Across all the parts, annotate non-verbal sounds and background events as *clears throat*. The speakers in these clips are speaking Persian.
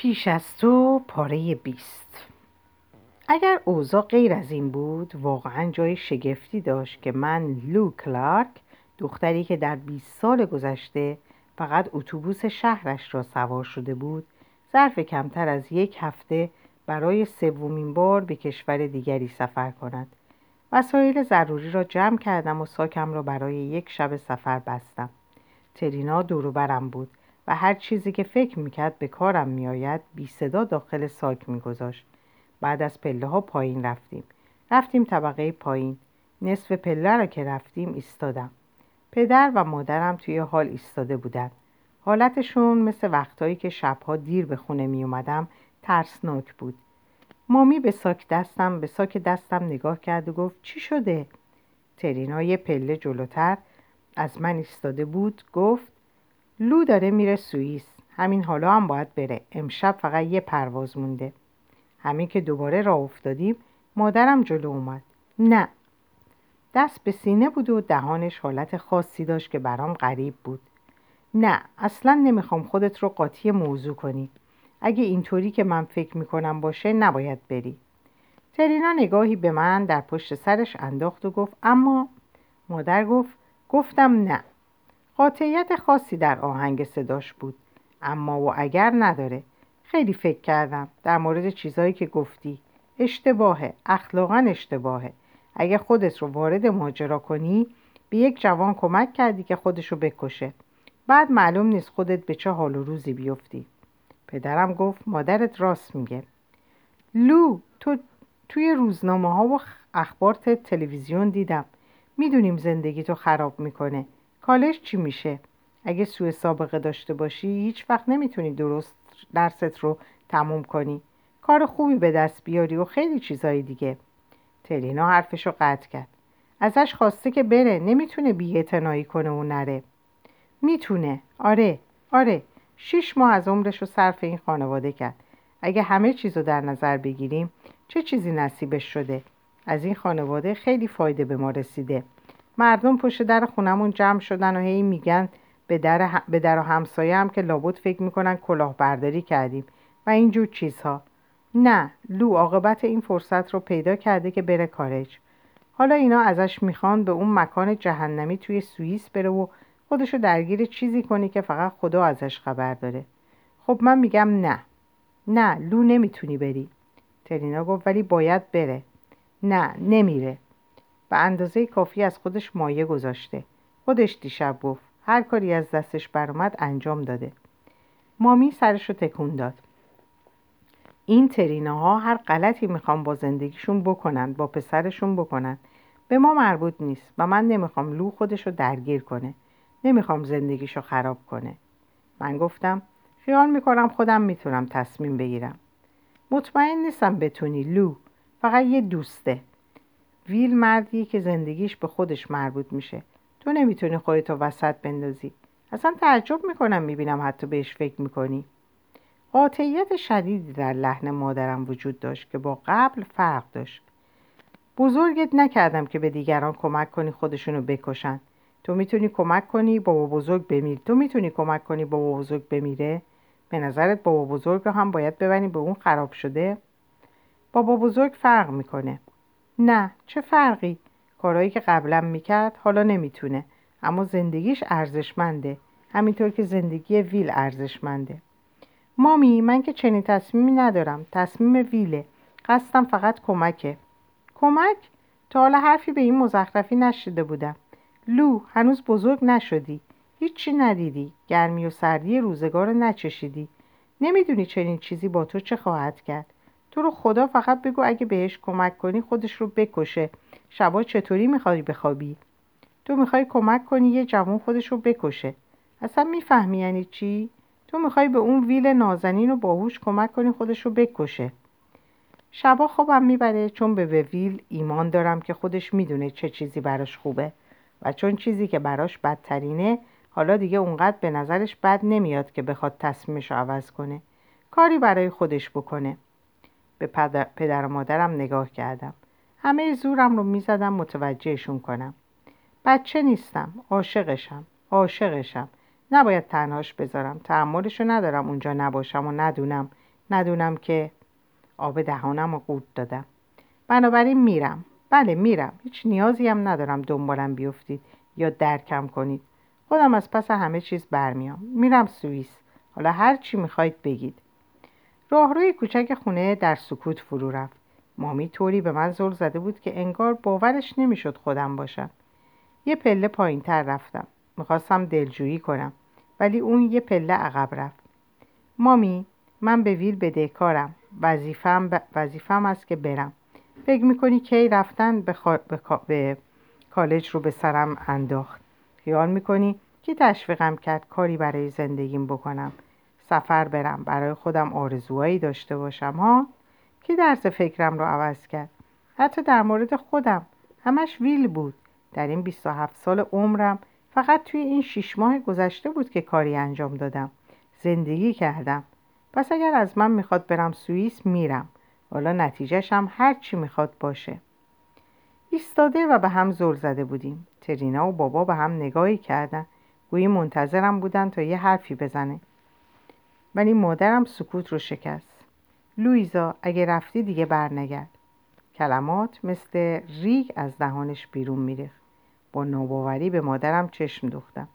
پیش از تو پاره بیست. اگر اوضاع غیر از این بود واقعا جای شگفتی داشت که من لو کلارک دختری که در 20 سال گذشته فقط اتوبوس شهرش را سوار شده بود ظرف کمتر از یک هفته برای سومین بار به کشور دیگری سفر کند. وسایل ضروری را جمع کردم و ساکم را برای یک شب سفر بستم. ترینا دوروبرم بود. و هر چیزی که فکر می‌کرد به کارم میآید بی صدا داخل ساک میگذاشت. بعد از پله ها پایین رفتیم. رفتیم طبقه پایین. نصف پله را که رفتیم ایستادم. پدر و مادرم توی حال ایستاده بودند حالتشون مثل وقتایی که شبها دیر به خونه می اومدم ترسناک بود. مامی به ساک دستم به ساک دستم نگاه کرد و گفت چی شده؟ ترینا یه پله جلوتر از من ایستاده بود گفت لو داره میره سوئیس. همین حالا هم باید بره. امشب فقط یه پرواز مونده. همین که دوباره راه افتادیم مادرم جلو اومد. نه. دست به سینه بود و دهانش حالت خاصی داشت که برام غریب بود. نه اصلا نمی‌خوام خودت رو قاطی موضوع کنی. اگه اینطوری که من فکر می‌کنم باشه نباید بری. ترینا نگاهی به من در پشت سرش انداخت و گفت اما؟ مادر گفت گفتم نه. قاطعیت خاصی در آهنگ صداش بود. اما و اگر نداره. خیلی فکر کردم در مورد چیزهایی که گفتی. اشتباهه. اخلاقا اشتباهه. اگه خودت رو وارد ماجرا کنی به یک جوان کمک کردی که خودشو بکشه. بعد معلوم نیست خودت به چه حال و روزی بیفتی. پدرم گفت مادرت راست میگه. لو تو توی روزنامه ها و اخبار تلویزیون دیدم. می‌دونیم زندگی تو خراب می‌کنه. کالش چی میشه؟ اگه سوء سابقه داشته باشی هیچ وقت نمی‌تونی درست درست رو تموم کنی. کار خوبی به دست بیاری و خیلی چیزایی دیگه. ترینا حرفش رو قطع کرد. ازش خواسته که بره نمی‌تونه بیاعتنایی کنه و نره. می‌تونه. آره آره. شیش ماه از عمرش رو صرف این خانواده کرد. اگه همه چیز رو در نظر بگیریم چه چیزی نصیبش شده؟ از این خانواده خیلی فایده به ما رسیده. مردم پشت در خونمون جمع شدن و هی میگن به در, به در و همسایه هم که لابد فکر می‌کنن کلاهبرداری کردیم. و اینجور چیزها. نه لو عاقبت این فرصت رو پیدا کرده که بره کارج. حالا اینا ازش می‌خوان به اون مکان جهنمی توی سوئیس بره و خودشو درگیر چیزی کنی که فقط خدا ازش خبر داره. خب من میگم نه. نه لو نمی‌تونی بری. ترینا گفت ولی باید بره. نه نمیره. به اندازه کافی از خودش مایه گذاشته. خودش دیشب گفت هر کاری از دستش برآمد انجام داده. مامی سرش رو تکون داد. این تریناها هر غلطی می‌خوام با زندگیشون بکنن با پسرشون بکنن. به ما مربوط نیست و من نمی‌خوام لو خودش رو درگیر کنه. نمی‌خوام زندگیشو خراب کنه. من گفتم خیال می‌کنم خودم می‌تونم تصمیم بگیرم. مطمئن نیستم بتونی لو فقط یه دوسته. ویل مردیه که زندگیش به خودش مربوط میشه. تو نمی‌تونی خودتو وسط بندازی. اصلا تعجب می‌کنم می‌بینم حتی بهش فکر می‌کنی. قاطعیت شدیدی در لحن مادرم وجود داشت که با قبل فرق داشت. بزرگت نکردم که به دیگران کمک کنی خودشونو بکشن. تو می‌تونی کمک کنی بابا بزرگ بمیر. تو می‌تونی کمک کنی بابا بزرگ بمیره. به نظرت بابا بزرگ رو هم باید ببینی به اون خراب شده؟ بابا بزرگ فرق می‌کنه. نه چه فرقی؟ کارهایی که قبلا می‌کرد حالا نمی‌تونه. اما زندگیش ارزشمنده. همینطور که زندگی ویل ارزشمنده. مامی من که چنین تصمیمی ندارم. تصمیم ویله. قصدم فقط کمکه. کمک؟ تا حالا حرفی به این مزخرفی نشده بودم. لو هنوز بزرگ نشدی. هیچی ندیدی. گرمی و سردی روزگار نچشیدی. نمی‌دونی چنین چیزی با تو چه خواهد کرد. تو رو خدا فقط بگو اگه بهش کمک کنی خودش رو بکشه. شبا چطوری می‌خوای بخوابی؟ تو می‌خوای کمک کنی یه جوان خودش رو بکشه. اصلا می‌فهمی یعنی چی؟ تو می‌خوای به اون ویل نازنین و باهوش کمک کنی خودش رو بکشه. شبا خوابم می‌بره چون به ویل ایمان دارم که خودش می‌دونه چه چیزی براش خوبه و چون چیزی که براش بدترینه حالا دیگه اونقدر به نظرش بد نمیاد که بخواد تصمیمش رو عوض کنه. کاری برای خودش بکنه. به پدر و مادرم نگاه کردم. همه زورم رو می‌زدم متوجهشون کنم. بچه نیستم عاشقشم عاشقشم. نباید تنهاش بذارم تحملشو ندارم اونجا نباشم و ندونم. ندونم که آب دهانم رو قورت دادم. بنابراین میرم. بله میرم. هیچ نیازی هم ندارم دنبالم بیفتید یا درکم کنید. خودم از پس همه چیز برمیام. میرم سوئیس. حالا هر چی می‌خواید بگید. راهروی کوچک خونه در سکوت فرو رفت. مامی طوری به من زل زده بود که انگار باورش نمی‌شد خودم باشم. یه پله پایین تر رفتم. می‌خواستم دلجویی کنم ولی اون یه پله عقب رفت. مامی من به ویل بدهکارم وظیفم ب... وظیفم است که برم. فکر می‌کنی کی رفتن به, به... به کالج رو به سرم انداخت؟ خیال می‌کنی کی تشویقم کرد کاری برای زندگیم بکنم؟ سفر برم. برای خودم آرزوهایی داشته باشم ها؟ کی درس فکرم رو عوض کرد؟ حتی در مورد خودم. همش ویل بود. در این 27 سال عمرم فقط توی این شیش ماه گذشته بود که کاری انجام دادم. زندگی کردم. پس اگر از من می‌خواد برم سوئیس میرم. حالا نتیجهش هم هر چی می‌خواد باشه. ایستاده و به هم زل زده بودیم. ترینا و بابا به هم نگاهی کردن. گویی منتظرم بودن تا یه حرفی بزنه. ولی مادرم سکوت رو شکست. لویزا اگه رفتی دیگه برنگرد. کلمات مثل ریگ از دهانش بیرون میریخت. با ناباوری به مادرم چشم دوختم.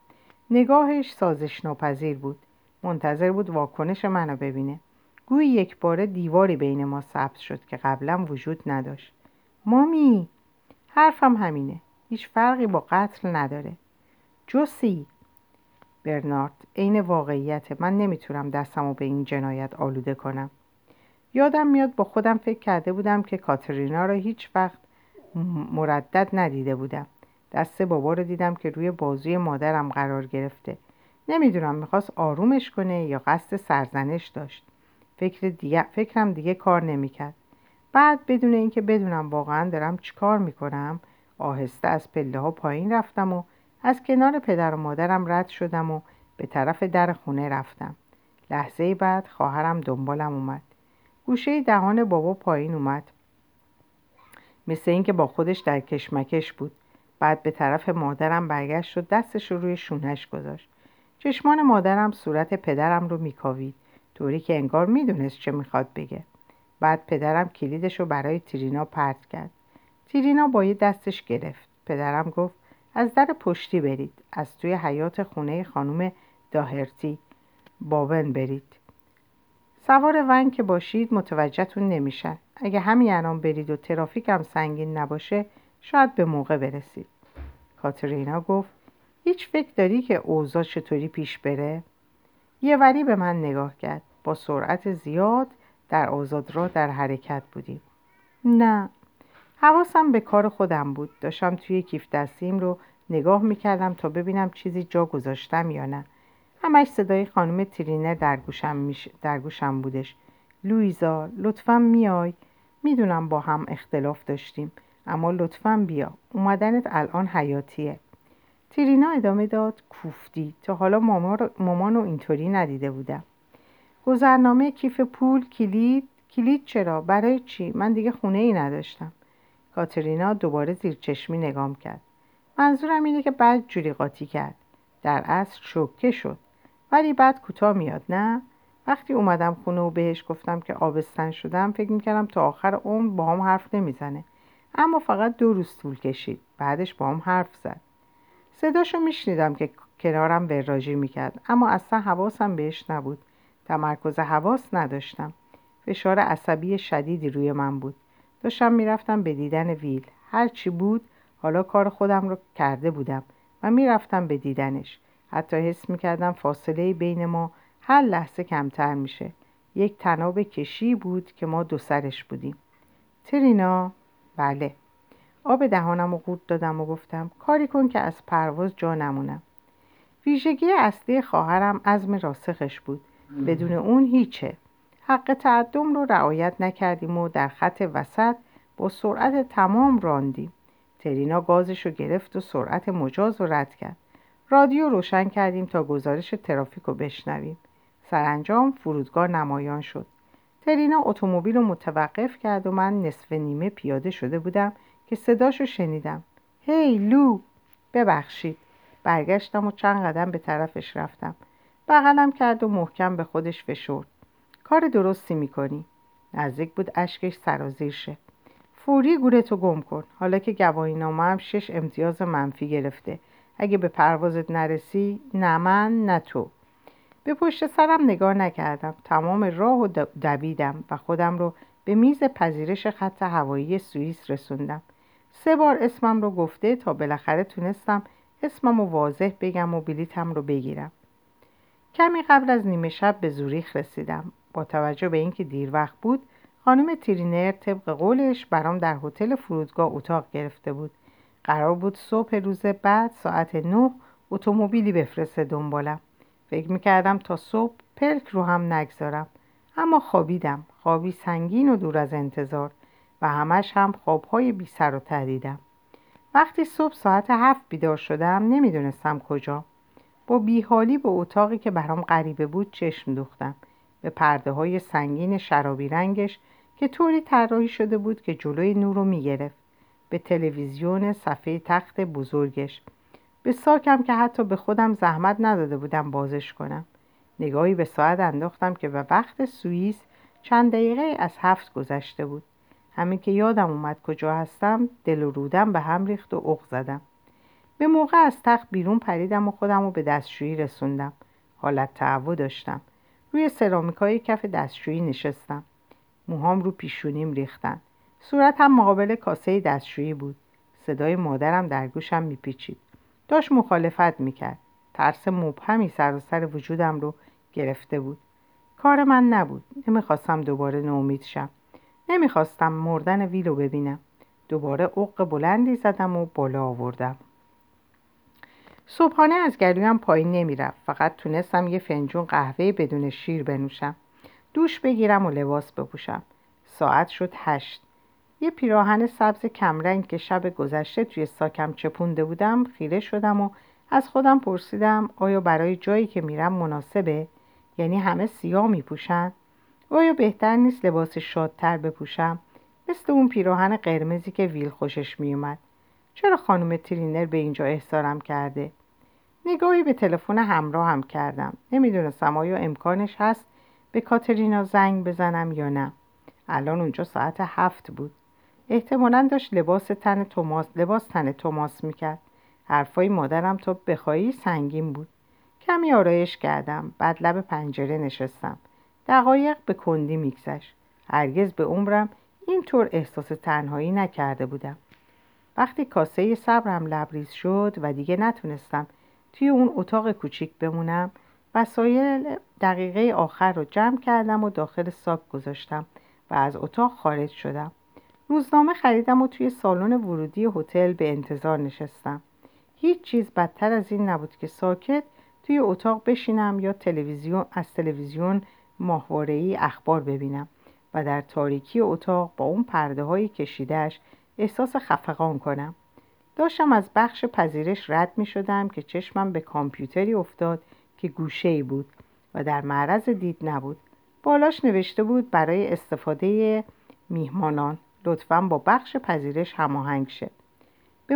نگاهش سازش ناپذیر بود. منتظر بود واکنش منو ببینه. گویی یک بار دیواری بین ما سبز شد که قبلا وجود نداشت. مامی حرفم همینه. هیچ فرقی با قتل نداره. جوسی برنارد. عین واقعیت من نمی‌تونم دستمو به این جنایت آلوده کنم. یادم میاد با خودم فکر کرده بودم که کاترینا را هیچ وقت مردد ندیده بودم. دست بابا رو دیدم که روی بازوی مادرم قرار گرفته. نمی‌دونم می‌خواست آرومش کنه یا قصد سرزنش داشت. فکر دیگه، فکرم دیگه کار نمی‌کرد. بعد بدون اینکه بدونم واقعا دارم چیکار می‌کنم آهسته از پله ها پایین رفتم و از کنار پدر و مادرم رد شدم و به طرف در خونه رفتم. لحظه بعد خواهرم دنبالم اومد. گوشه دهان بابا پایین اومد. مثل اینکه با خودش در کشمکش بود. بعد به طرف مادرم برگشت و دستش رو روی شونش گذاشت. چشمان مادرم صورت پدرم رو میکاوید. طوری که انگار می‌دونست چه می‌خواد بگه. بعد پدرم کلیدش رو برای ترینا پرت کرد. ترینا با یه دستش گرفت. پدرم گفت از در پشتی برید از توی حیات خونه خانم داهرتی. بابن برید. سوار ون که باشید متوجهتون نمیشن. اگه همین الان برید و ترافیک هم سنگین نباشه شاید به موقع برسید. کاترینا گفت هیچ فکر داری که اوضاع چطوری پیش بره؟ یه وری به من نگاه کرد. با سرعت زیاد در آزاد را در حرکت بودیم. نه. حواسم به کار خودم بود. داشتم توی کیف دستیم رو نگاه می‌کردم تا ببینم چیزی جا گذاشتم یا نه. همش صدای خانم ترینه در گوشم, میش... در گوشم بودش. لویزا لطفا میای؟ می‌دونم با هم اختلاف داشتیم اما لطفا بیا. اومدنت الان حیاتیه. ترینا ادامه داد کوفتی. تا حالا مامان رو اینطوری ندیده بودم. گذرنامه کیف پول کلید؟ کلید چرا؟ برای چی؟ من دیگه خونه ای نداشتم. کاترینا دوباره زیر چشمی نگام کرد. منظورم اینه که بعد جوری قاطی کرد. در اصل شوکه شد. ولی بعد کوتاه میاد نه؟ وقتی اومدم خونه و بهش گفتم که آبستن شدم فکر می‌کردم تا آخر عمر با هم حرف نمی‌زنه. اما فقط دو روز طول کشید. بعدش با هم حرف زد. صداشو میشنیدم که کنارم وراجی می‌کرد. اما اصلا حواسم بهش نبود. تمرکز حواس نداشتم. فشار عصبی شدیدی روی من بود. داشتم می‌رفتم به دیدن ویل. هر چی بود حالا کار خودم رو کرده بودم و می‌رفتم به دیدنش. حتی حس می‌کردم فاصله بین ما هر لحظه کمتر میشه. یک تناب کشی بود که ما دو سرش بودیم. ترینا؟ بله. آب دهانم رو قورت دادم و گفتم کاری کن که از پرواز جا نمونم. ویژگی اصلی خواهرم عزم راسخش بود. بدون اون هیچه. حق تعدم رو رعایت نکردیم و در خط وسط با سرعت تمام راندیم. ترینا گازش رو گرفت و سرعت مجاز رو رد کرد. رادیو روشن کردیم تا گزارش ترافیک رو بشنویم. سرانجام فرودگاه نمایان شد. ترینا اتومبیل رو متوقف کرد و من نصف نیمه پیاده شده بودم که صداشو شنیدم. هی لو! ببخشید. برگشتم و چند قدم به طرفش رفتم. بغلم کرد و محکم به خودش فشرد. کار درستی می‌کنی. نزدیک بود اشکش سرازیر شه. فوری گورتو گم کن. حالا که گواهی نامه هم شش امتیاز منفی گرفته. اگه به پروازت نرسی نه من نه تو. به پشت سرم نگاه نکردم. تمام راه و دویدم و خودم رو به میز پذیرش خط هوایی سوئیس رسوندم. سه بار اسمم رو گفته تا بالاخره تونستم اسمم رو واضح بگم و بلیتم رو بگیرم. کمی قبل از نیمه شب به زوریخ رسیدم. با توجه به اینکه دیر وقت بود خانم ترینر طبق قولش برام در هتل فرودگاه اتاق گرفته بود. قرار بود صبح روز بعد ساعت نه اتومبیلی بفرسته دنبالم. فکر می‌کردم تا صبح پلک رو هم نگذارم. اما خوابیدم. خوابی سنگین و دور از انتظار و همش هم خوابهای بی سر و تدیدم وقتی صبح ساعت هفت بیدار شدم نمی‌دونستم کجا. با بیحالی به اتاقی که برام غریبه بود چشم دوختم. به پرده های سنگین شرابی رنگش که طوری طراحی شده بود که جلوی نور رو می‌گرفت. به تلویزیون صفحه تخت بزرگش. به ساکم که حتی به خودم زحمت نداده بودم بازش کنم. نگاهی به ساعت انداختم که به وقت سوئیس چند دقیقه از هفت گذشته بود. همین که یادم اومد کجا هستم دل و رودم به هم ریخت و اق زدم. به موقع از تخت بیرون پریدم و خودم رو به دستشویی رسوندم. حالت تعو داشتم. روی سرامیکای کف دستشویی نشستم. موهام رو پیشونیم ریختن. صورتم مقابل کاسه دستشویی بود. صدای مادرم در گوشم میپیچید. داشت مخالفت می‌کرد. ترس مبهمی سر وجودم رو گرفته بود. کار من نبود. نمی‌خواستم دوباره نومید شم. نمی‌خواستم مردن ویلو ببینم. دوباره عق بلندی زدم و بالا آوردم. صبحانه از گلویم پایین نمی‌رفت فقط تونستم یه فنجون قهوه بدون شیر بنوشم دوش بگیرم و لباس بپوشم ساعت شد هشت یه پیراهن سبز کمرنگ که شب گذشته توی ساکم چپونده بودم خیره شدم و از خودم پرسیدم آیا برای جایی که میرم مناسبه؟ یعنی همه سیاه میپوشن؟ آیا بهتر نیست لباس شادتر بپوشم؟ مثل اون پیراهن قرمزی که ویل خوشش میومد چرا خانم ترینر به اینجا احضارم کرده؟ نگاهی به تلفن همراه هم کردم نمی‌دونستم آیا امکانش هست به کاترینا زنگ بزنم یا نه. الان اونجا ساعت هفت بود. احتمالا داشت لباس تن توماس لباس تن توماس می‌کرد. حرفای مادرم تا بخوایی سنگین بود. کمی آرایش کردم. بعد لب پنجره نشستم. دقایق به کندی میگذشت. هرگز به عمرم اینطور احساس تنهایی نکرده بودم. وقتی کاسه صبرم لبریز شد و دیگه نتونستم توی اون اتاق کوچیک بمونم وسایل دقیقه آخر رو جمع کردم و داخل ساک گذاشتم و از اتاق خارج شدم. روزنامه خریدم و توی سالن ورودی هتل به انتظار نشستم. هیچ چیز بدتر از این نبود که ساکت توی اتاق بشینم یا تلویزیون از تلویزیون ماهواره‌ای اخبار ببینم و در تاریکی اتاق با اون پرده های کشیدهش احساس خفقان کنم. داشتم از بخش پذیرش رد می شدم که چشمم به کامپیوتری افتاد که گوشه ای بود و در معرض دید نبود. بالاش نوشته بود برای استفاده میهمانان. لطفا با بخش پذیرش هماهنگ شه. به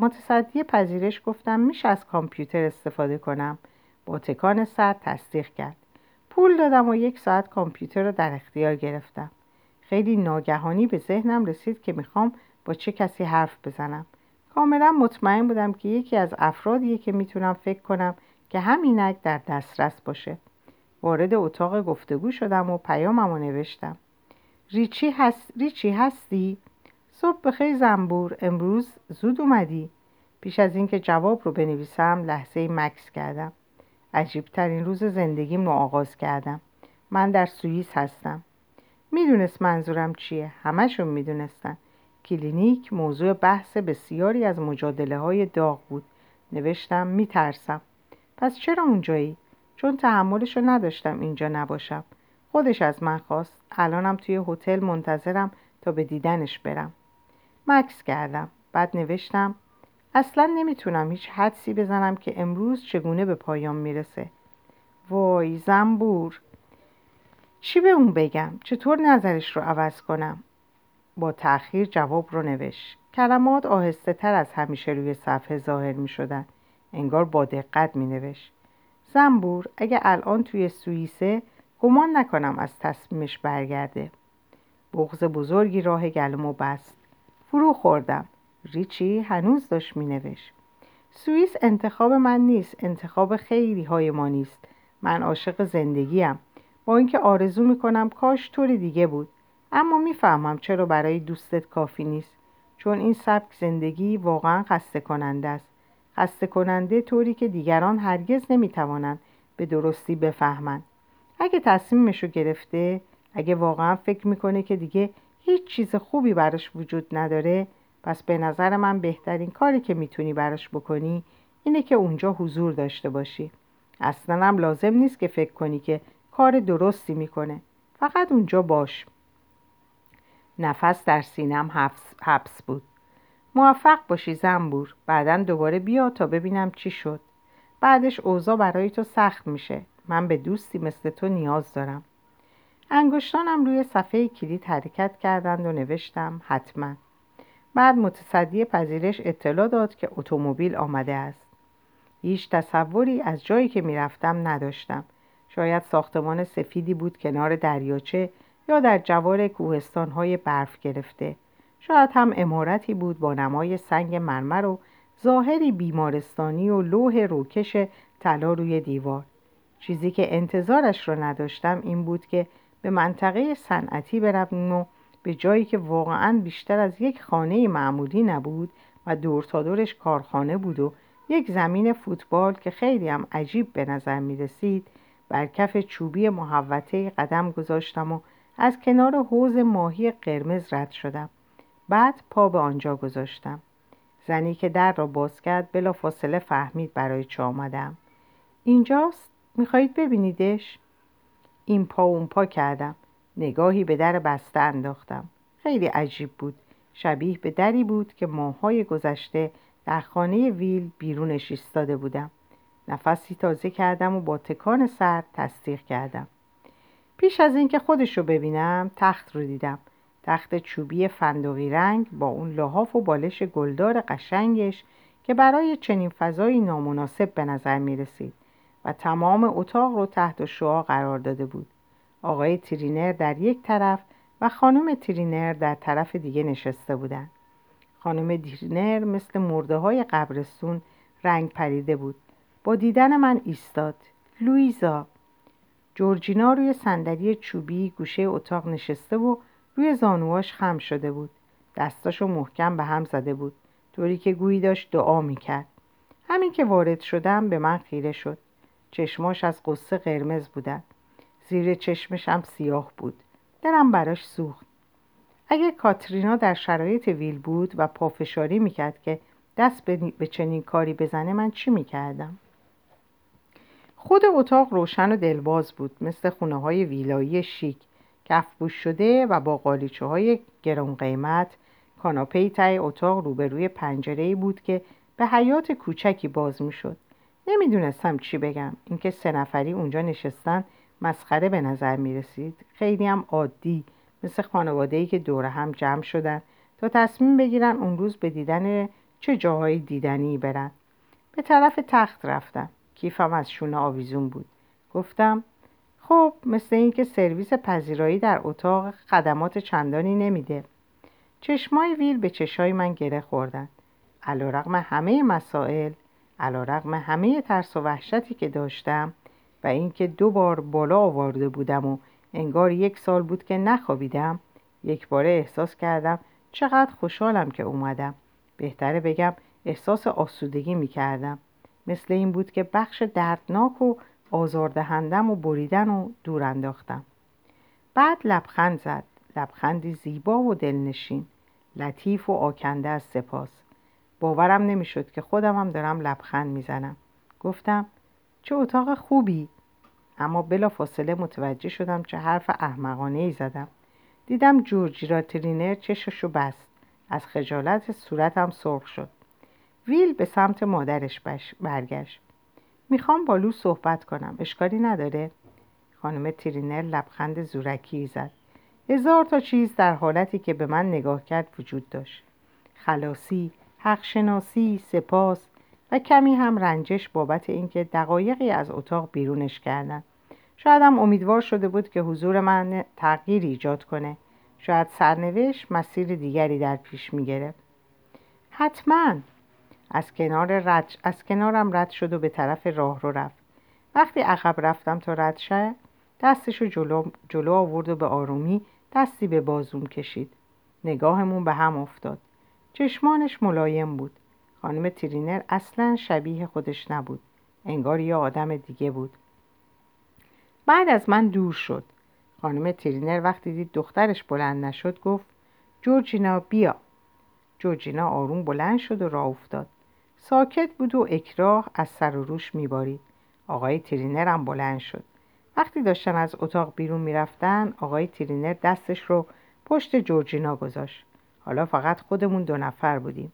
متصدی پذیرش گفتم میشه از کامپیوتر استفاده کنم. با تکان سر تصدیق کرد. پول دادم و یک ساعت کامپیوتر رو در اختیار گرفتم. خیلی ناگهانی به ذهنم رسید که می‌خوام چه کسی حرف بزنم؟ کاملا مطمئن بودم که یکی از افرادیه که می‌تونم فکر کنم که همینک در دسترس باشه. وارد اتاق گفتگو شدم و پیامم رو نوشتم. ریچی, هست... ریچی هستی؟ صبح بخیر زنبور امروز زود اومدی. پیش از اینکه جواب رو بنویسم لحظه مکس کردم. عجیب ترین روز زندگیم رو آغاز کردم. من در سوئیس هستم. می‌دونست منظورم چیه. همشون می‌دونستن. کلینیک موضوع بحث بسیاری از مجادله های داغ بود. نوشتم میترسم. پس چرا اونجایی؟ چون تحملش رو نداشتم اینجا نباشم. خودش از من خواست. الانم توی هتل منتظرم تا به دیدنش برم. مکس کردم. بعد نوشتم اصلا نمی‌تونم هیچ حدسی بزنم که امروز چگونه به پایان می‌رسه. وای زنبور. چی به اون بگم؟ چطور نظرش رو عوض کنم؟ با تأخیر جواب رو نوشت. کلمات آهسته تر از همیشه روی صفحه ظاهر می شدن. انگار با دقت می نوشت. زنبور اگه الان توی سوئیسه گمان نکنم از تصمیمش برگرده. بغز بزرگی راه گلمو بست. فرو خوردم. ریچی هنوز داشت مینوشت سوئیس انتخاب من نیست. انتخاب خیلی های ما نیست. من عاشق زندگیم. با اینکه آرزو می‌کنم کاش طور دیگه بود. اما می‌فهمم چرا برای دوستت کافی نیست چون این سبک زندگی واقعا خسته کننده است. خسته کننده طوری که دیگران هرگز نمی‌توانند به درستی بفهمند. اگه تصمیمشو گرفته اگه واقعا فکر می‌کنه که دیگه هیچ چیز خوبی براش وجود نداره پس به نظر من بهترین کاری که می‌تونی براش بکنی اینه که اونجا حضور داشته باشی. اصلا هم لازم نیست که فکر کنی که کار درستی می‌کنه. فقط اونجا باش. نفس در سینم حبس, حبس بود. موفق باشی زنبور. بعدا دوباره بیا تا ببینم چی شد. بعدش اوضاع برای تو سخت میشه. من به دوستی مثل تو نیاز دارم. انگشتانم روی صفحه کلید حرکت کردند و نوشتم حتما. بعد متصدی پذیرش اطلاع داد که اتومبیل آمده است. هیچ تصوری از جایی که می‌رفتم نداشتم. شاید ساختمان سفیدی بود کنار دریاچه یا در جوار کوهستانهای برف گرفته. شاید هم امارتی بود با نمای سنگ مرمر و ظاهری بیمارستانی و لوح روکش طلا روی دیوار. چیزی که انتظارش را نداشتم این بود که به منطقه صنعتی برویم و به جایی که واقعا بیشتر از یک خانه معمولی نبود و دور تا دورش کارخانه بود و یک زمین فوتبال که خیلی هم عجیب به نظر می رسید بر کف چوبی محوطه قدم گذاشتم و از کنار حوز ماهی قرمز رد شدم. بعد پا به آنجا گذاشتم. زنی که در را باز کرد بلا فاصله فهمید برای چه آمدم. اینجاست؟ می‌خواهید ببینیدش؟ این پا اون پا کردم. نگاهی به در بسته انداختم. خیلی عجیب بود. شبیه به دری بود که ماهای گذشته در خانه ویل بیرونش ایستاده بودم. نفسی تازه کردم و با تکان سر تصدیق کردم. پیش از اینکه خودش رو ببینم تخت رو دیدم. تخت چوبی فندقی رنگ با اون لحاف و بالش گلدار قشنگش که برای چنین فضایی نامناسب به نظر می رسید و تمام اتاق رو تحت شعا قرار داده بود. آقای ترینر در یک طرف و خانم ترینر در طرف دیگه نشسته بودند خانم ترینر مثل مرده های قبرستون رنگ پریده بود. با دیدن من ایستاد. لویزا جورجینا روی صندلی چوبی گوشه اتاق نشسته و روی زانواش خم شده بود. دستاشو محکم به هم زده بود. طوری که گویی داشت دعا می‌کرد. همین که وارد شدم به من خیره شد. چشماش از قصه قرمز بودن. زیر چشمش هم سیاه بود. دلم براش سوخت. اگه کاترینا در شرایط ویل بود و پافشاری می‌کرد که دست به چنین کاری بزنه من چی می‌کردم؟ خود اتاق روشن و دلواز بود مثل خونه های ویلایی شیک کفبوش شده و با قالیچه های گران قیمت کاناپه تای اتاق روبروی پنجره بود که به حیات کوچکی باز می‌شد. نمی‌دونستم چی بگم. اینکه سه نفری اونجا نشستن مسخره به نظر می رسید خیلی هم عادی مثل خانواده که دور هم جمع شدن تا تصمیم بگیرن اون روز به دیدن چه جاهای دیدنی برن. به طرف تخت رفتم کیفم از شونه آویزون بود. گفتم خب مثل اینکه سرویس پذیرایی در اتاق خدمات چندانی نمیده. چشمای ویل به چشای من گره خوردن. علا همه مسائل علا رقم همه ترس و وحشتی که داشتم و اینکه دو بار بالا آورده بودم و انگار یک سال بود که نخوابیدم یک باره احساس کردم چقدر خوشحالم که اومدم. بهتره بگم احساس آسودگی می کردم مثل این بود که بخش دردناک و آزاردهندم و بریدن و دور انداختم. بعد لبخند زد. لبخندی زیبا و دلنشین. لطیف و آکنده از سپاس. باورم نمی‌شد که خودم هم دارم لبخند می‌زنم. گفتم چه اتاق خوبی. اما بلا فاصله متوجه شدم چه حرف احمقانه ای زدم. دیدم جورجی ترینر چششو بست. از خجالت صورتم سرخ شد. ویل به سمت مادرش برگشت. می‌خوام با لو صحبت کنم اشکالی نداره؟ خانم ترینر لبخند زورکی زد. هزار تا چیز در حالتی که به من نگاه کرد وجود داشت. خلاصی حقشناسی سپاس و کمی هم رنجش بابت اینکه دقایقی از اتاق بیرونش کردن شایدم امیدوار شده بود که حضور من تغییر ایجاد کنه. شاید سرنوشت مسیر دیگری در پیش می‌گرفت. حتما. از, کنار رد... از کنارم رد شد و به طرف راه رو رفت. وقتی عقب رفتم تا رد شه دستشو جلو... جلو آورد و به آرومی دستی به بازوم کشید. نگاهمون به هم افتاد. چشمانش ملایم بود. خانم ترینر اصلا شبیه خودش نبود. انگار یه آدم دیگه بود. بعد از من دور شد. خانم ترینر وقتی دید دخترش بلند نشد گفت جورجینا بیا. جورجینا آروم بلند شد و راه افتاد. ساکت بود و اکراه از سر و روش میبارید. آقای ترینر هم بلند شد. وقتی داشتن از اتاق بیرون می‌رفتن آقای ترینر دستش رو پشت جورجینا گذاشت. حالا فقط خودمون دو نفر بودیم.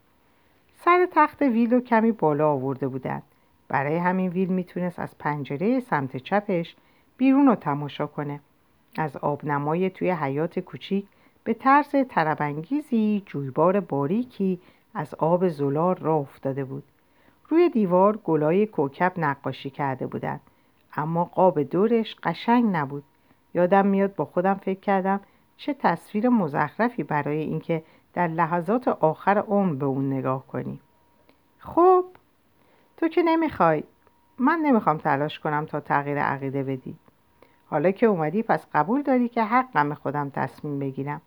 سر تخت ویل رو کمی بالا آورده بودن. برای همین ویل می‌تونست از پنجره سمت چپش بیرون رو تماشا کنه. از آبنمای توی حیات کوچیک به طرز تربنگیزی جویبار باریکی از آب زلال را افتاده بود. روی دیوار گلای کوکب نقاشی کرده بودند. اما قاب دورش قشنگ نبود. یادم میاد با خودم فکر کردم چه تصویر مزخرفی برای اینکه در لحظات آخر عمر به اون نگاه کنی خب تو که نمی‌خوای. من نمی‌خوام تلاش کنم تا تغییر عقیده بدی. حالا که اومدی پس قبول داری که حقم خودم تصمیم بگیرم.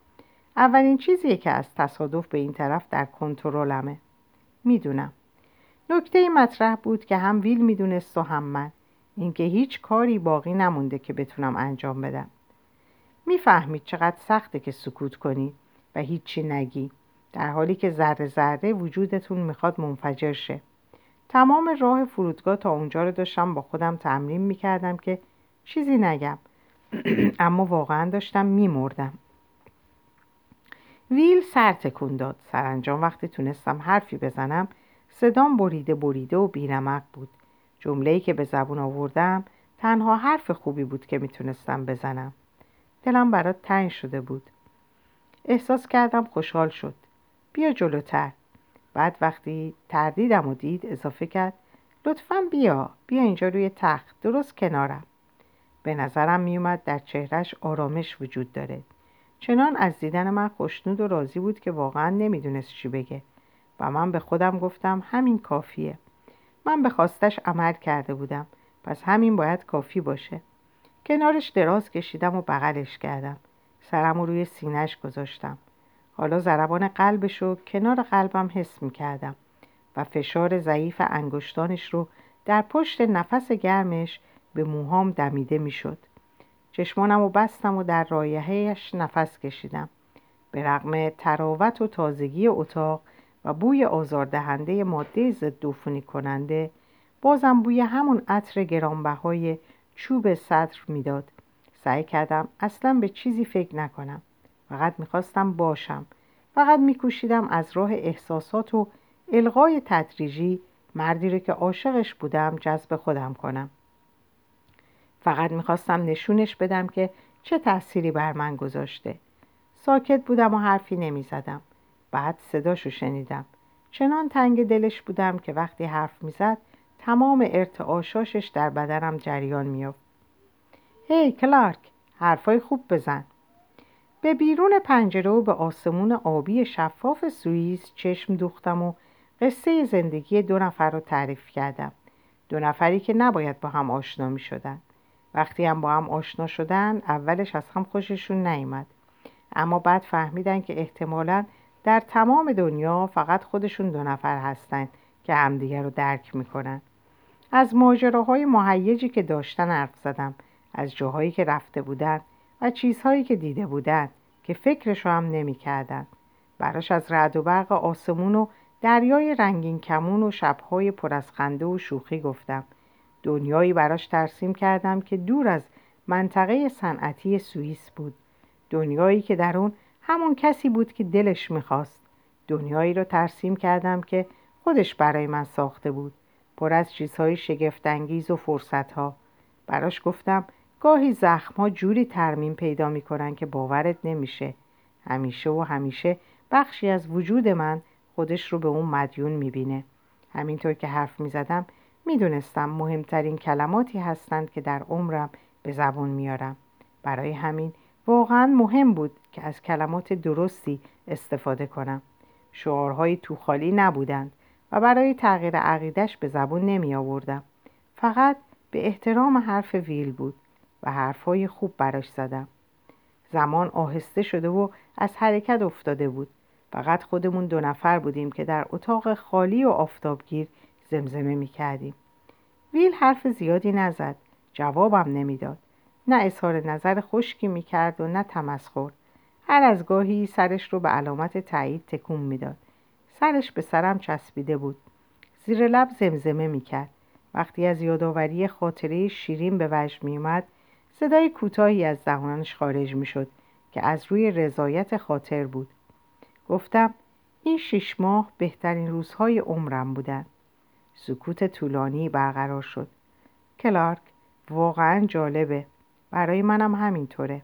اولین چیزیه که از تصادف به این طرف در کنترلمه. می‌دونم. نکته مطرح بود که هم ویل می‌دونست و هم من. اینکه هیچ کاری باقی نمونده که بتونم انجام بدم. می‌فهمید چقدر سخته که سکوت کنی و هیچی نگی. در حالی که ذره ذره وجودتون می‌خواد منفجر شه. تمام راه فرودگاه تا اونجا رو داشتم با خودم تمرین می‌کردم که چیزی نگم. *clears throat* اما واقعا داشتم میمردم. ویل سر تکون داد سرانجام. وقتی تونستم حرفی بزنم صدام بریده بریده و بیرمق بود. جمله‌ای که به زبون آوردم تنها حرف خوبی بود که می‌تونستم بزنم. دلم برات تنگ شده بود. احساس کردم خوشحال شد. بیا جلوتر. بعد وقتی تردیدم و دید اضافه کرد لطفا بیا. بیا اینجا روی تخت. درست کنارم. به نظرم میومد در چهرش آرامش وجود داره. چنان از دیدن من خوشنود و راضی بود که واقعا نمی‌دونست چی بگه. و من به خودم گفتم همین کافیه. من به خواستش عمل کرده بودم. پس همین باید کافی باشه. کنارش دراز کشیدم و بغلش کردم. سرم رو روی سینهش گذاشتم. حالا ضربان قلبش رو کنار قلبم حس می کردم و فشار ضعیف انگشتانش رو در پشت نفس گرمش به موهام دمیده می شد چشمانم و بستم و در رایحهش نفس کشیدم. به رغم تراوت و تازگی اتاق و بوی آزاردهنده ماده ضد عفونی کننده بازم بوی همون عطر گرانبهای چوب صدر می‌داد. سعی کردم اصلا به چیزی فکر نکنم. فقط می‌خواستم باشم. فقط میکوشیدم از راه احساسات و الغای تدریجی مردی رو که عاشقش بودم جذب خودم کنم. فقط می‌خواستم نشونش بدم که چه تأثیری بر من گذاشته. ساکت بودم و حرفی نمی‌زدم. بعد صداشو شنیدم. چنان تنگ دلش بودم که وقتی حرف می‌زد تمام ارتعاشاشش در بدنم جریان میافت هی کلارک حرفای خوب بزن. به بیرون پنجره و به آسمون آبی شفاف سوئیس چشم دوختم و قصه زندگی دو نفر رو تعریف کردم. دو نفری که نباید با هم آشنا می شدن. وقتی هم با هم آشنا شدن اولش از هم خوششون نیامد اما بعد فهمیدن که احتمالا در تمام دنیا فقط خودشون دو نفر هستن که همدیگر رو درک می‌کنن. از ماجراهای مهیجی که داشتن حرف زدم از جاهایی که رفته بودن و چیزهایی که دیده بودن که فکرشو هم نمی‌کردن. براش از رعد و برق آسمون و دریای رنگین کمون و شبهای پر از خنده و شوخی گفتم. دنیایی براش ترسیم کردم که دور از منطقه صنعتی سوئیس بود. دنیایی که در اون همون کسی بود که دلش می‌خواست. دنیایی رو ترسیم کردم که خودش برای من ساخته بود. پر از چیزهای شگفتانگیز و فرصتها. براش گفتم گاهی زخمها جوری ترمیم پیدا می‌کنن که باورت نمیشه. همیشه و همیشه بخشی از وجود من خودش رو به اون مدیون می‌بینه. همینطور که حرف می‌زدم می‌دونستم مهمترین کلماتی هستند که در عمرم به زبون میارم. برای همین واقعا مهم بود که از کلمات درستی استفاده کنم. شعارهای تو خالی نبودند و برای تغییر عقیدش به زبون نمی آوردم فقط به احترام حرف ویل بود و حرفهای خوب براش زدم. زمان آهسته شده و از حرکت افتاده بود. فقط خودمون دو نفر بودیم که در اتاق خالی و آفتابگیر زمزمه می کردیم. ویل حرف زیادی نزد. جوابم نمی‌داد. نه اظهار نظر خشکی می کرد و نه تمسخر. هر از گاهی سرش رو به علامت تایید تکون می‌داد. سرش به سرم چسبیده بود. زیر لب زمزمه می کرد وقتی از یادآوری خاطره شیرین به وجد می اومد صدای کوتاهی از دهانش خارج می شد که از روی رضایت خاطر بود. گفتم این شش ماه بهترین روزهای عمرم بودن. سکوت طولانی برقرار شد. کلارک واقعا جالبه. برای منم همینطوره.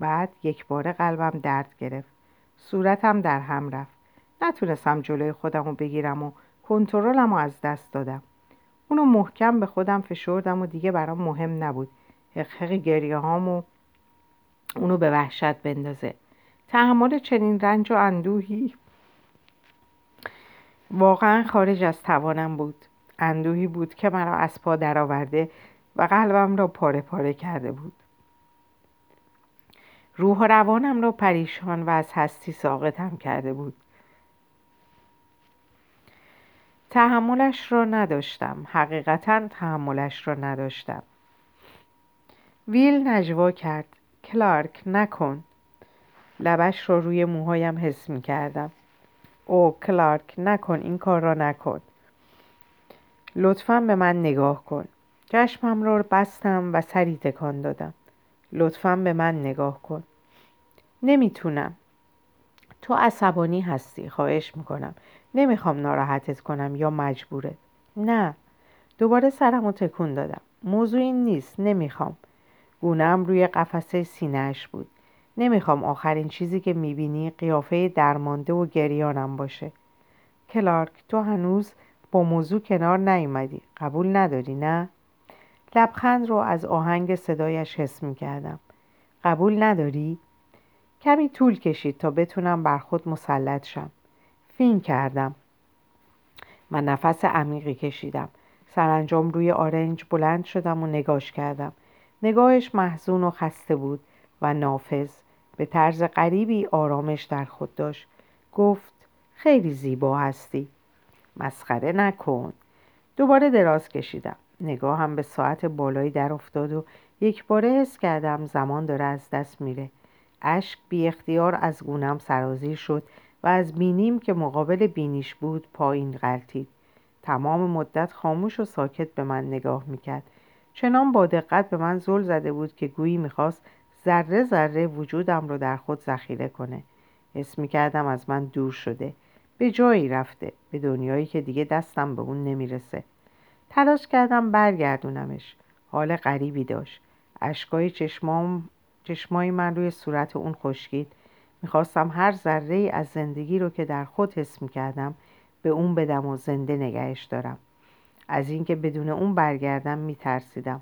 بعد یک بار قلبم درد گرفت. صورتم در هم رفت. نتونستم جلوی خودم رو بگیرم و کنترلم رو از دست دادم. اونو محکم به خودم فشردم و دیگه برام مهم نبود. حقحق گریه هامو اونو به وحشت بندازه. تحمل چنین رنج و اندوهی واقعا خارج از توانم بود. اندوهی بود که مرا از پا درآورده و قلبم را پاره پاره کرده بود. روح و روانم را پریشان و از هستی ساقطم کرده بود. تحملش را نداشتم. حقیقتا تحملش را نداشتم. ویل نجوا کرد. کلارک نکن. لبش را روی موهایم حس می کردم او کلارک نکن این کار را نکن. لطفا به من نگاه کن. چشمم را بستم و سری تکان دادم. لطفا به من نگاه کن. نمی‌تونم. تو عصبانی هستی خواهش می‌کنم. نمی‌خوام ناراحتت کنم یا مجبورت. نه. دوباره سرم رو تکون دادم. موضوع این نیست. نمی‌خوام. گونم روی قفسه سینهش بود. نمی‌خوام آخرین چیزی که می‌بینی قیافه درمانده و گریانم باشه. کلارک تو هنوز با موضوع کنار نیومدی. قبول نداری نه؟ لبخند رو از آهنگ صدایش حس می‌کردم. قبول نداری؟ کمی طول کشید تا بتونم بر خود مسلط شم. فین کردم. و نفس عمیقی کشیدم. سرانجام روی آرنج بلند شدم و نگاش کردم. نگاهش محزون و خسته بود و نافذ. به طرز غریبی آرامش در خود داشت. گفت خیلی زیبا هستی. مسخره نکن. دوباره دراز کشیدم. نگاهم به ساعت بالایی در افتاد و یک باره حس کردم زمان داره از دست میره. اشک بی اختیار از گونم سرازیر شد و از بینیم که مقابل بینیش بود پایین غلطید تمام مدت خاموش و ساکت به من نگاه می‌کرد. چنان با دقت به من زل زده بود که گویی می‌خواست ذره ذره وجودم رو در خود ذخیره کنه. حس می‌کردم از من دور شده. به جایی رفته. به دنیایی که دیگه دستم به اون نمی‌رسه. تلاش کردم برگردونمش. حال غریبی داشت. اشکای چشمام چشمای من روی صورت اون خشکید. می‌خواستم هر ذره از زندگی رو که در خود حس می‌کردم به اون بدم و زنده نگهش دارم. از اینکه بدون اون برگردم میترسیدم.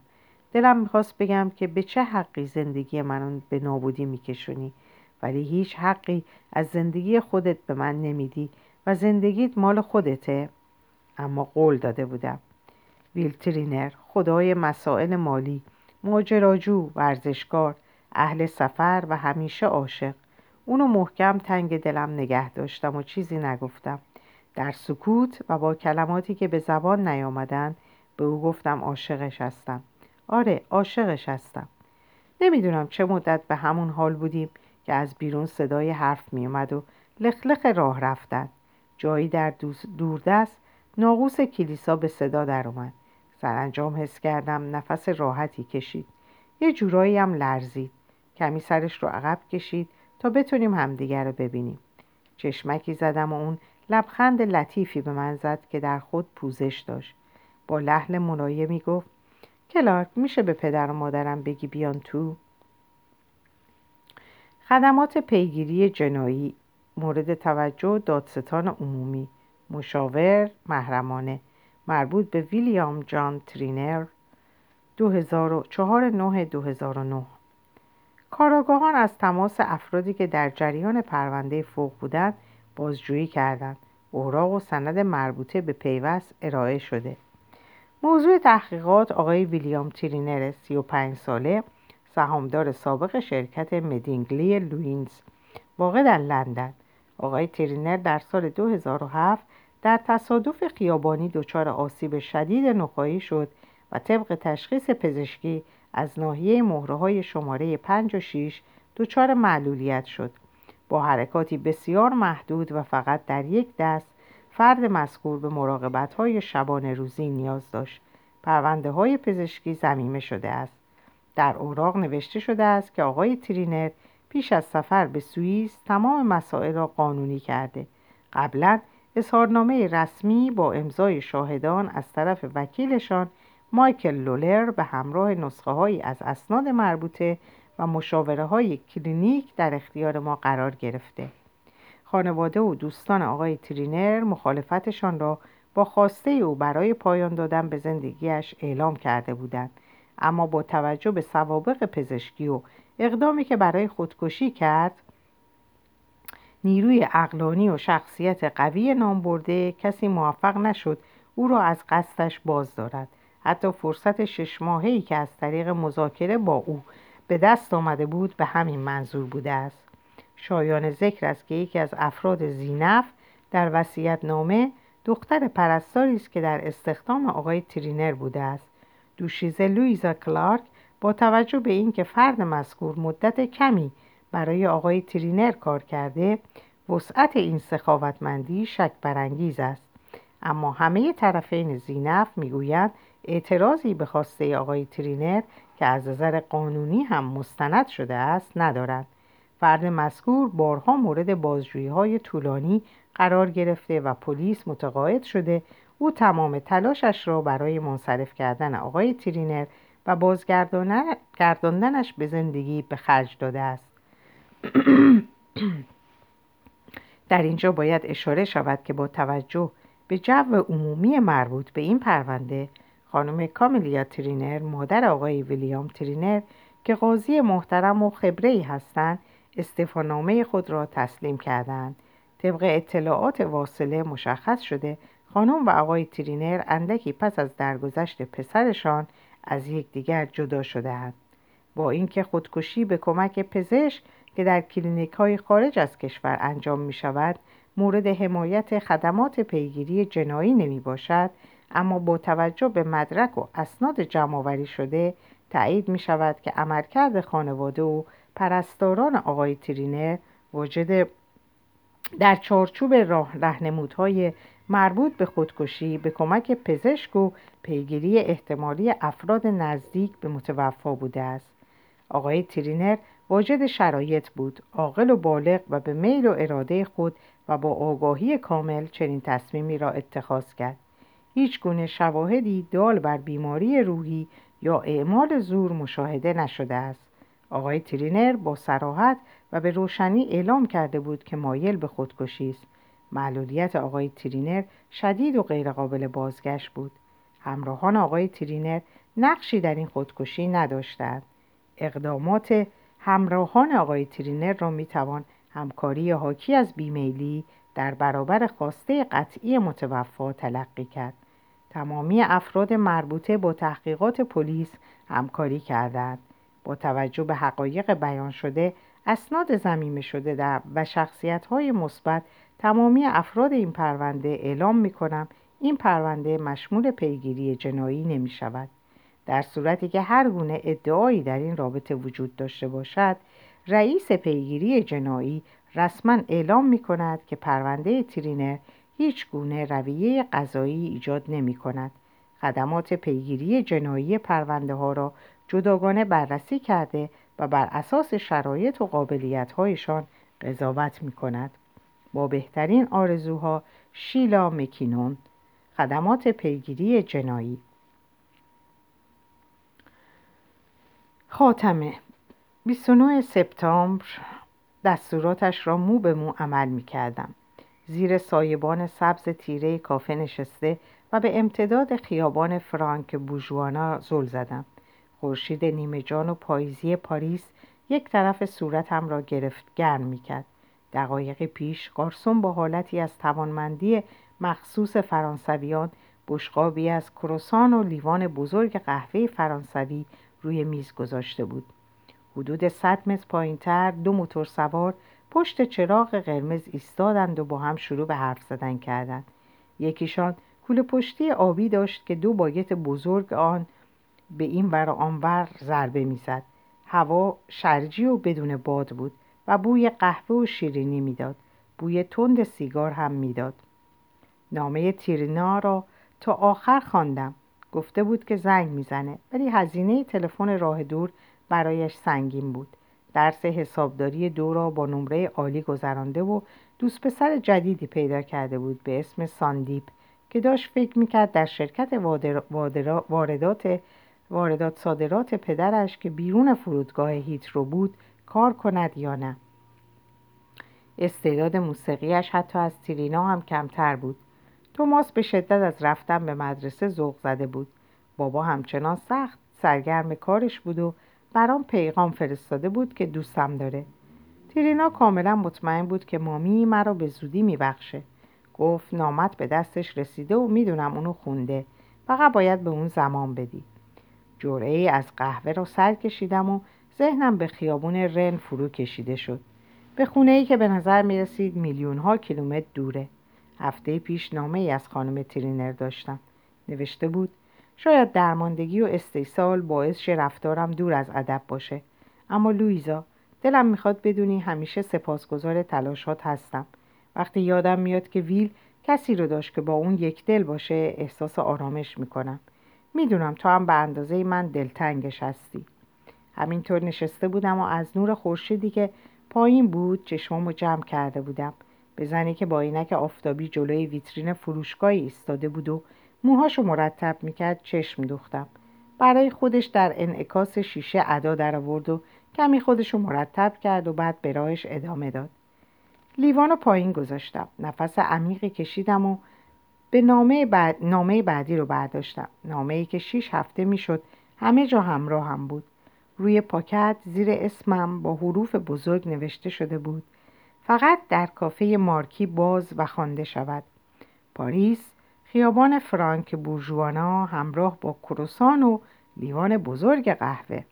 دلم می‌خواست بگم که به چه حقی زندگی من به نابودی میکشونی ولی هیچ حقی از زندگی خودت به من نمیدی و زندگیت مال خودته. اما قول داده بودم. ویلترینر خدای مسائل مالی ماجراجو ورزشکار اهل سفر و همیشه عاشق. اونو محکم تنگ دلم نگه داشتم و چیزی نگفتم. در سکوت و با کلماتی که به زبان نیامدن به او گفتم عاشقش هستم. آره عاشقش هستم. نمی‌دونم چه مدت به همون حال بودیم که از بیرون صدای حرف میومد و لخلخ راه رفتن. جایی در دوردست ناقوس کلیسا به صدا در اومد سرانجام حس کردم نفس راحتی کشید. یه جورایی هم لرزید. کمی سرش رو عقب کشید تا بتونیم همدیگر رو ببینیم. چشمکی زدم و اون لبخند لطیفی به من زد که در خود پوزش داشت. با لحن ملایمی گفت کلارک میشه به پدر و مادرم بگی بیان تو؟ خدمات پیگیری جنایی مورد توجه دادستان عمومی مشاور محرمانه مربوط به ویلیام جان ترینر 2004 2009 کاراگاهان از تماس افرادی که در جریان پرونده فوق بودند بازجویی کردند. اوراق و سند مربوطه به پیوست ارائه شده. موضوع تحقیقات آقای ویلیام ترینر 35 ساله سهامدار سابق شرکت مدینگلی لوینز واقع در لندن. آقای ترینر در سال 2007 در تصادف خیابانی دچار آسیب شدید نخاعی شد و طبق تشخیص پزشکی از ناحیه مهره های شماره 5 و 6 دچار معلولیت شد. با حرکاتی بسیار محدود و فقط در یک دست فرد مذکور به مراقبت های شبانه روزی نیاز داشت. پرونده های پزشکی ضمیمه شده است. در اوراق نوشته شده است که آقای ترینر پیش از سفر به سوئیس تمام مسائل را قانونی کرده. قبلا اظهارنامه رسمی با امضای شاهدان از طرف وکیلشان مایکل لولر به همراه نسخه هایی از اسناد مربوطه و مشاوره های کلینیک در اختیار ما قرار گرفته. خانواده و دوستان آقای ترینر مخالفتشان را با خواسته او برای پایان دادن به زندگیش اعلام کرده بودند. اما با توجه به سوابق پزشکی و اقدامی که برای خودکشی کرد نیروی اقلانی و شخصیت قوی نام برده کسی موفق نشد او را از قصدش باز دارد. حتی فرصت شش ماهی که از طریق مذاکره با او به دست آمده بود به همین منظور بوده است. شایان ذکر است که یکی از افراد زینف در وسیعت نامه دختر پرستاری است که در استخدام آقای ترینر بوده است. دوشیزه لویزا کلارک با توجه به اینکه فرد مذکور مدت کمی برای آقای ترینر کار کرده وسعت این سخاوتمندی شک برانگیز است. اما همه طرفین زینف می‌گویند اعتراضی به خواسته آقای ترینر که از نظر قانونی هم مستند شده است ندارد. فرد مذکور بارها مورد بازجویی های طولانی قرار گرفته و پلیس متقاعد شده. او تمام تلاشش را برای منصرف کردن آقای ترینر و بازگرداندنش به زندگی به خرج داده است. *clears throat* در اینجا باید اشاره شود که با توجه به جو عمومی مربوط به این پرونده خانم کاملیا ترینر مادر آقای ویلیام ترینر که قاضی محترم و خبره ای هستند استعفانامه خود را تسلیم کردند. طبق اطلاعات واصله مشخص شده خانم و آقای ترینر اندکی پس از درگذشت پسرشان از یکدیگر جدا شده‌اند. با اینکه خودکشی به کمک پزشک که در کلینیک های خارج از کشور انجام می شود مورد حمایت خدمات پیگیری جنایی نمی باشد اما با توجه به مدرک و اسناد جمع‌آوری شده تایید می شود که عملکرد خانواده و پرستاران آقای ترینر واجد در چارچوب راه رهنمودهای مربوط به خودکشی به کمک پزشک و پیگیری احتمالی افراد نزدیک به متوفا بوده است. آقای ترینر واجد شرایط بود عاقل و بالغ و به میل و اراده خود و با آگاهی کامل چنین تصمیمی را اتخاذ کرد. هیچ گونه شواهدی دال بر بیماری روحی یا اعمال زور مشاهده نشده است. آقای ترینر با سراحت و به روشنی اعلام کرده بود که مایل به خودکشی است. معلولیت آقای ترینر شدید و غیرقابل بازگشت بود. همراهان آقای ترینر نقشی در این خودکشی نداشتند. اقدامات همراهان آقای ترینر را می‌توان همکاری حاکی از بیمیلی در برابر خواسته قطعی متوفا تلقی کرد. تمامی افراد مربوطه با تحقیقات پلیس همکاری کردند. با توجه به حقایق بیان شده اسناد زمینه شده در و شخصیت های مثبت تمامی افراد این پرونده اعلام می کنم این پرونده مشمول پیگیری جنایی نمی شود. در صورتی که هر گونه ادعایی در این رابطه وجود داشته باشد رئیس پیگیری جنایی رسما اعلام می کند که پرونده ترینر هیچ گونه رویه قضایی ایجاد نمی کند. خدمات پیگیری جنایی پرونده ها را جداگانه بررسی کرده و بر اساس شرایط و قابلیت هایشان قضاوت می کند. با بهترین آرزوها شیلا مکینون خدمات پیگیری جنایی خاتمه 29 سپتامبر دستوراتش را مو به مو عمل می کردم. زیر سایبان سبز تیره کافه نشسته و به امتداد خیابان فرانک بوژوانا زل زدم خورشید نیمه جان و پاییزی پاریس یک طرف صورتم را گرفت گرم می‌کرد. دقایق پیش قارسون با حالتی از توانمندی مخصوص فرانسویان بشقابی از کروسان و لیوان بزرگ قهوه فرانسوی روی میز گذاشته بود. حدود صد متر پایینتر دو موتور سوار پشت چراغ قرمز ایستادند و با هم شروع به حرف زدن کردند. یکیشان کوله پشتی آبی داشت که دو باگت بزرگ آن به این ور آنور ضربه می‌زد. هوا شرجی و بدون باد بود و بوی قهوه و شیرینی می‌داد. بوی تند سیگار هم می‌داد. نامه تیرینا را تا آخر خواندم. گفته بود که زنگ می‌زنه ولی هزینه تلفن راه دور برایش سنگین بود. درس حسابداری دو را با نمره عالی گذرانده و دوست پسر جدیدی پیدا کرده بود به اسم ساندیپ که داشت فکر می‌کرد در شرکت واردات واردات صادرات پدرش که بیرون فرودگاه هیترو بود کار کند یا نه. استعداد موسیقیش حتی از تیرینا هم کمتر بود. توماس به شدت از رفتن به مدرسه ذوق زده بود. بابا همچنان سخت سرگرم کارش بود و برام پیغام فرستاده بود که دوستم داره. تیرینا کاملا مطمئن بود که مامی مرا به زودی میبخشه. گفت نامت به دستش رسیده و می‌دونم اونو خونده. فقط باید به اون زمان بدی. ای از قهوه را سر کشیدم و ذهنم به خیابون رن فرو کشیده شد. به خونه ای که به نظر می رسید میلیون ها کیلومتر دوره. هفته پیش نامه ای از خانم ترینر داشتم. نوشته بود شاید درماندگی و استیصال باعث رفتارم دور از ادب باشه. اما لویزا دلم می‌خواد بدونی همیشه سپاسگزار تلاشات هستم. وقتی یادم میاد که ویل کسی رو داشت که با اون یک دل باشه احساس آرامش می‌کنم. می‌دونم تو هم به اندازه من دلتنگش هستی. همینطور نشسته بودم و از نور خورشیدی که پایین بود چشمامو جمع کرده بودم. به زنی که با اینک آفتابی جلوی ویترین فروشگاهی ایستاده بود و موهاشو مرتب می‌کرد چشم دوختم. برای خودش در انعکاس شیشه ادا در آورد و کمی خودشو مرتب کرد و بعد به راهش ادامه داد. لیوان پایین گذاشتم. نفس عمیقی کشیدم و به نامه, بعد... نامه بعدی رو برداشتم. نامه ای که شیش هفته می‌شد. همه جا همراه هم بود. روی پاکت زیر اسمم با حروف بزرگ نوشته شده بود. فقط در کافه مارکی باز و خوانده شود. پاریس خیابان فرانک بورژوانا همراه با کروسان و لیوان بزرگ قهوه.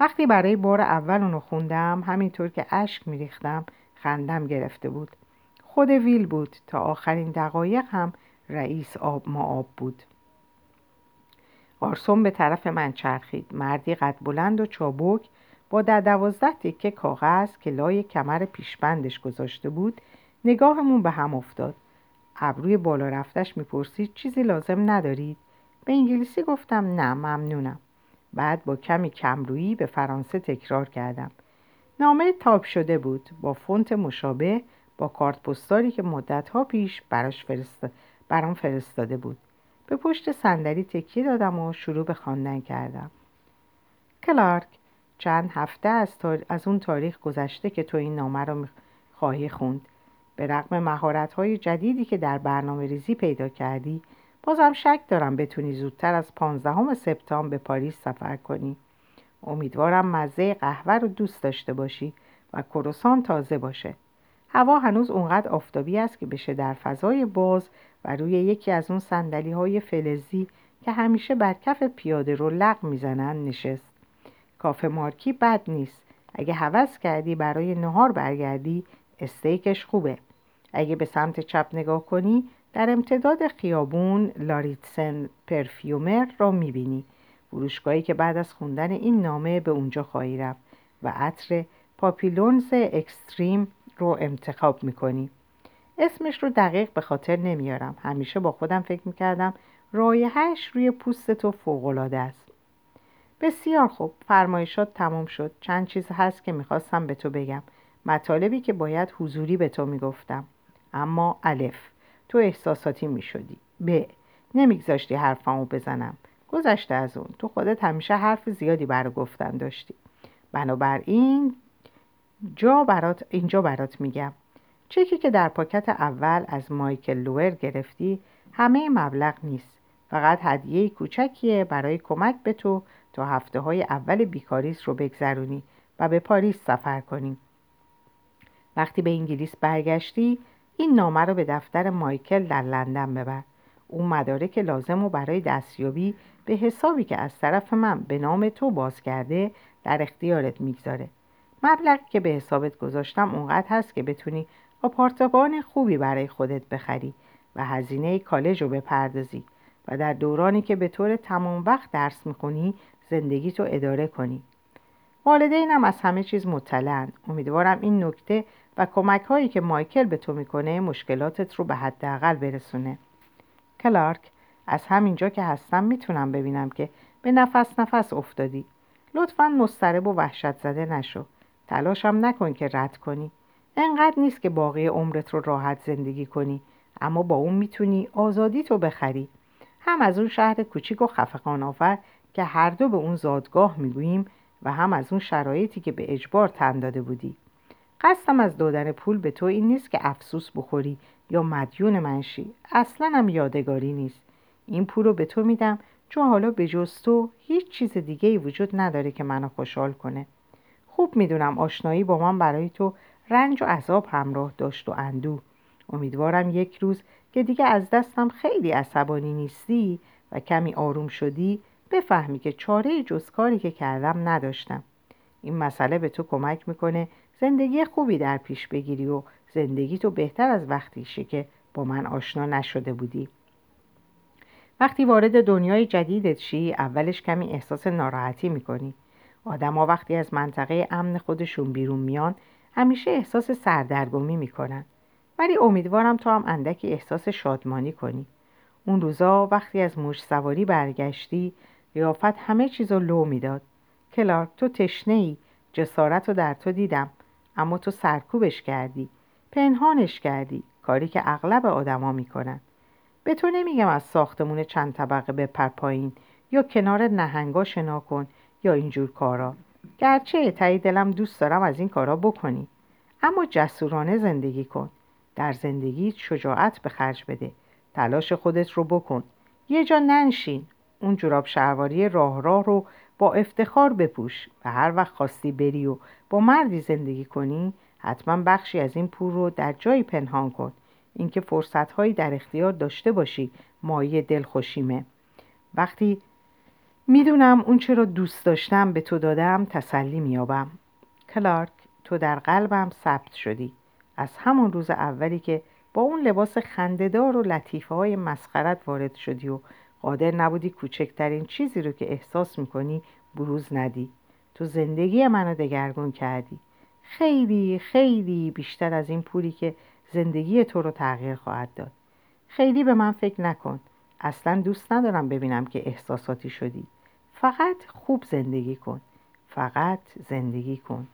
وقتی برای بار اول اونو خوندم همینطور که اشک میریختم خندم گرفته بود. خود ویل بود تا آخرین دقایق هم رئیس آب ما آب بود. آرسون به طرف من چرخید. مردی قد بلند و چابک با در دوازده تکه کاغذ که لای کمر پیشبندش گذاشته بود نگاهمون به هم افتاد. ابروی بالا رفتش می‌پرسید چیزی لازم ندارید؟ به انگلیسی گفتم نه ممنونم. بعد با کمی کمرویی به فرانسه تکرار کردم. نامه تاپ شده بود. با فونت مشابه کارت پستالی که مدتها پیش براش فرست... برام فرستاده بود. به پشت صندلی تکیه دادم و شروع به خواندن کردم. کلارک چند هفته از, از اون تاریخ گذشته که تو این نامه رو خواهی خوند. به رغم مهارت های جدیدی که در برنامه ریزی پیدا کردی بازم شک دارم بتونی زودتر از 15 سپتامبر به پاریس سفر کنی. امیدوارم مزه قهوه رو دوست داشته باشی و کروسان تازه باشه. هوا هنوز اونقدر آفتابی است که بشه در فضای باز و روی یکی از اون سندلی های فلزی که همیشه بر کف پیاده رو لق می‌زنن نشست. کافه مارکی بد نیست. اگه حوض کردی برای نهار برگردی استیکش خوبه. اگه به سمت چپ نگاه کنی در امتداد خیابون لاریتسن پرفیومر را می‌بینی. فروشگاهی که بعد از خوندن این نامه به اونجا خواهی رفت و عطر پاپیلونز اکستریم رو انتخاب می‌کنی. اسمش رو دقیق به خاطر نمیارم. همیشه با خودم فکر می‌کردم رایحهش روی پوست تو فوقالعاده است. بسیار خوب. فرمایشات تمام شد. چند چیز هست که می‌خواستم به تو بگم. مطالبی که باید حضوری به تو می‌گفتم. اما الف. تو احساساتی می‌شدی. ب. نمیگذاشتی حرفمو بزنم. گذشته از اون. تو خودت همیشه حرف زیادی برای گفتن داشتی. بنابراین جا برات اینجا برات میگم. چکی که در پاکت اول از مایکل لوئر گرفتی همه مبلغ نیست. فقط هدیه کوچکیه برای کمک به تو تا هفته های اول بیکاریس رو بگذرونی و به پاریس سفر کنیم وقتی به انگلیس برگشتی این نامه رو به دفتر مایکل در لندن ببر. اون مدارک لازم و برای دستیابی به حسابی که از طرف من به نام تو باز کرده در اختیارت می‌گذاره. مبلغی که به حسابت گذاشتم اونقدر هست که بتونی آپارتمان خوبی برای خودت بخری و هزینه کالج رو بپردازی و در دورانی که به طور تمام وقت درس می‌خونی زندگی تو اداره کنی. والدینم از همه چیز مطلعن امیدوارم این نکته و کمک هایی که مایکل به تو می‌کنه مشکلاتت رو به حداقل برسونه. کلارک از همینجا که هستم می‌تونم ببینم که به نفس نفس افتادی. لطفا مضطرب و وحشت زده نشو. تلاشم نکن که رد کنی. انقدر نیست که باقی عمرت رو راحت زندگی کنی اما با اون می‌تونی آزادی تو بخری. هم از اون شهر کوچیک و خفقان آور که هر دو به اون زادگاه می‌گوییم و هم از اون شرایطی که به اجبار تن داده بودی. قصدم از دادن پول به تو این نیست که افسوس بخوری یا مدیون منشی اصلا هم یادگاری نیست. این پول رو به تو میدم چون حالا به جز تو هیچ چیز دیگه ای وجود نداره که منو خوشحال کنه. خوب می‌دونم آشنایی با من برای تو رنج و عذاب همراه داشت و اندو امیدوارم یک روز که دیگه از دستم خیلی عصبانی نیستی و کمی آروم شدی بفهمی که چاره جز کاری که کردم نداشتم. این مسئله به تو کمک می‌کنه زندگی خوبی در پیش بگیری و زندگی تو بهتر از وقتیشه که با من آشنا نشده بودی. وقتی وارد دنیای جدیدت شی اولش کمی احساس ناراحتی می‌کنی. آدما وقتی از منطقه امن خودشون بیرون میان همیشه احساس سردرگمی می‌کنن. ولی امیدوارم تو هم اندکی احساس شادمانی کنی. اون روزا وقتی از موش سواری برگشتی قیافت همه چیز رو لو می‌داد. کلارک تو تشنه ای جسارت رو در تو دیدم. اما تو سرکوبش کردی. پنهانش کردی. کاری که اغلب آدما می‌کنن. به تو نمیگم از ساختمون چند طبقه بپر پایین یا کنار نهنگا شنا کن. یا اینجور کارا. گرچه تایی دلم دوست دارم از این کارا بکنی. اما جسورانه زندگی کن. در زندگی شجاعت به خرج بده. تلاش خودت رو بکن. یه جا ننشین. اون جوراب شهواری راه راه رو با افتخار بپوش و هر وقت خواستی بری و با مردی زندگی کنی حتما بخشی از این پول رو در جایی پنهان کن. اینکه فرصتهایی در اختیار داشته باشی مایه دلخوشیمه. وقتی می‌دونم اون چرا دوست داشتم به تو دادم تسلی میابم کلارک تو در قلبم ثبت شدی. از همون روز اولی که با اون لباس خندهدار و لطیفه های مسخرت وارد شدی و قادر نبودی کوچکترین چیزی رو که احساس می‌کنی بروز ندی. تو زندگی منو دگرگون کردی. خیلی خیلی بیشتر از این پولی که زندگی تو رو تغییر خواهد داد. خیلی به من فکر نکن. اصلا دوست ندارم ببینم که احساساتی شدی. فقط خوب زندگی کن. فقط زندگی کن.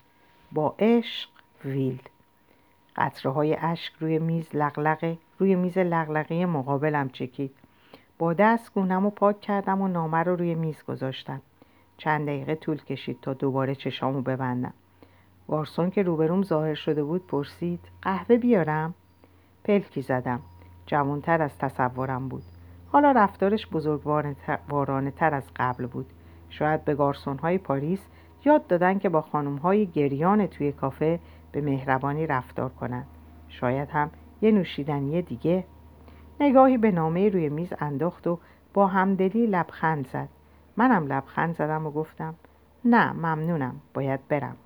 با عشق ویل. قطره های اشک روی میز لغلقه روی میز لغلقه مقابلم چکید. با دست گونم و پاک کردم و نامه رو روی میز گذاشتم. چند دقیقه طول کشید تا دوباره چشامو ببندم. گارسون که روبروم ظاهر شده بود پرسید قهوه بیارم؟ پلکی زدم. جوانتر از تصورم بود. حالا رفتارش بزرگوارانه تر از قبل بود. شاید به گارسون های پاریس یاد دادن که با خانم های گریان توی کافه به مهربانی رفتار کنند شاید هم یه نوشیدنی دیگه. نگاهی به نامه روی میز انداخت و با همدلی لبخند زد. منم لبخند زدم و گفتم نه ممنونم باید برم.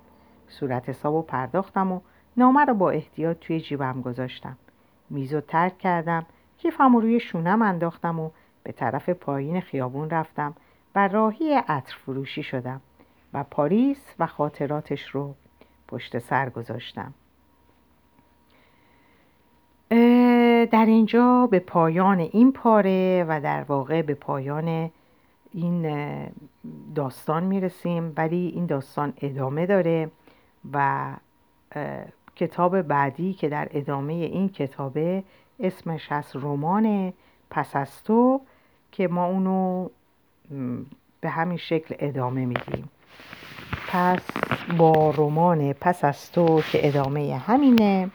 صورت حسابو پرداختم و نامه رو با احتیاط توی جیبم گذاشتم. میز ترک کردم کیفم رو روی شونم انداختم و به طرف پایین خیابون رفتم و راهی عطر فروشی شدم و پاریس و خاطراتش رو پشت سر گذاشتم. در اینجا به پایان این پاره و در واقع به پایان این داستان می‌رسیم ولی این داستان ادامه داره و کتاب بعدی که در ادامه این کتابه اسمش هست رمان پس از تو که ما اونو به همین شکل ادامه میدیم. پس با رمان پس از تو که ادامه همینه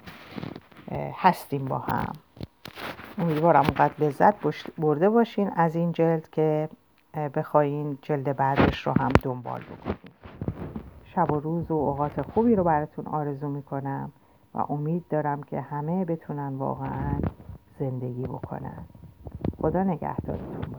هستیم با هم. امیدوارم اونقدر لذت برده باشین از این جلد که بخواین جلد بعدش رو هم دنبال بکنید شب و روز و اوقات خوبی رو براتون آرزو می‌کنم. امید دارم که همه بتونن واقعا زندگی بکنن. خدا نگهدارتون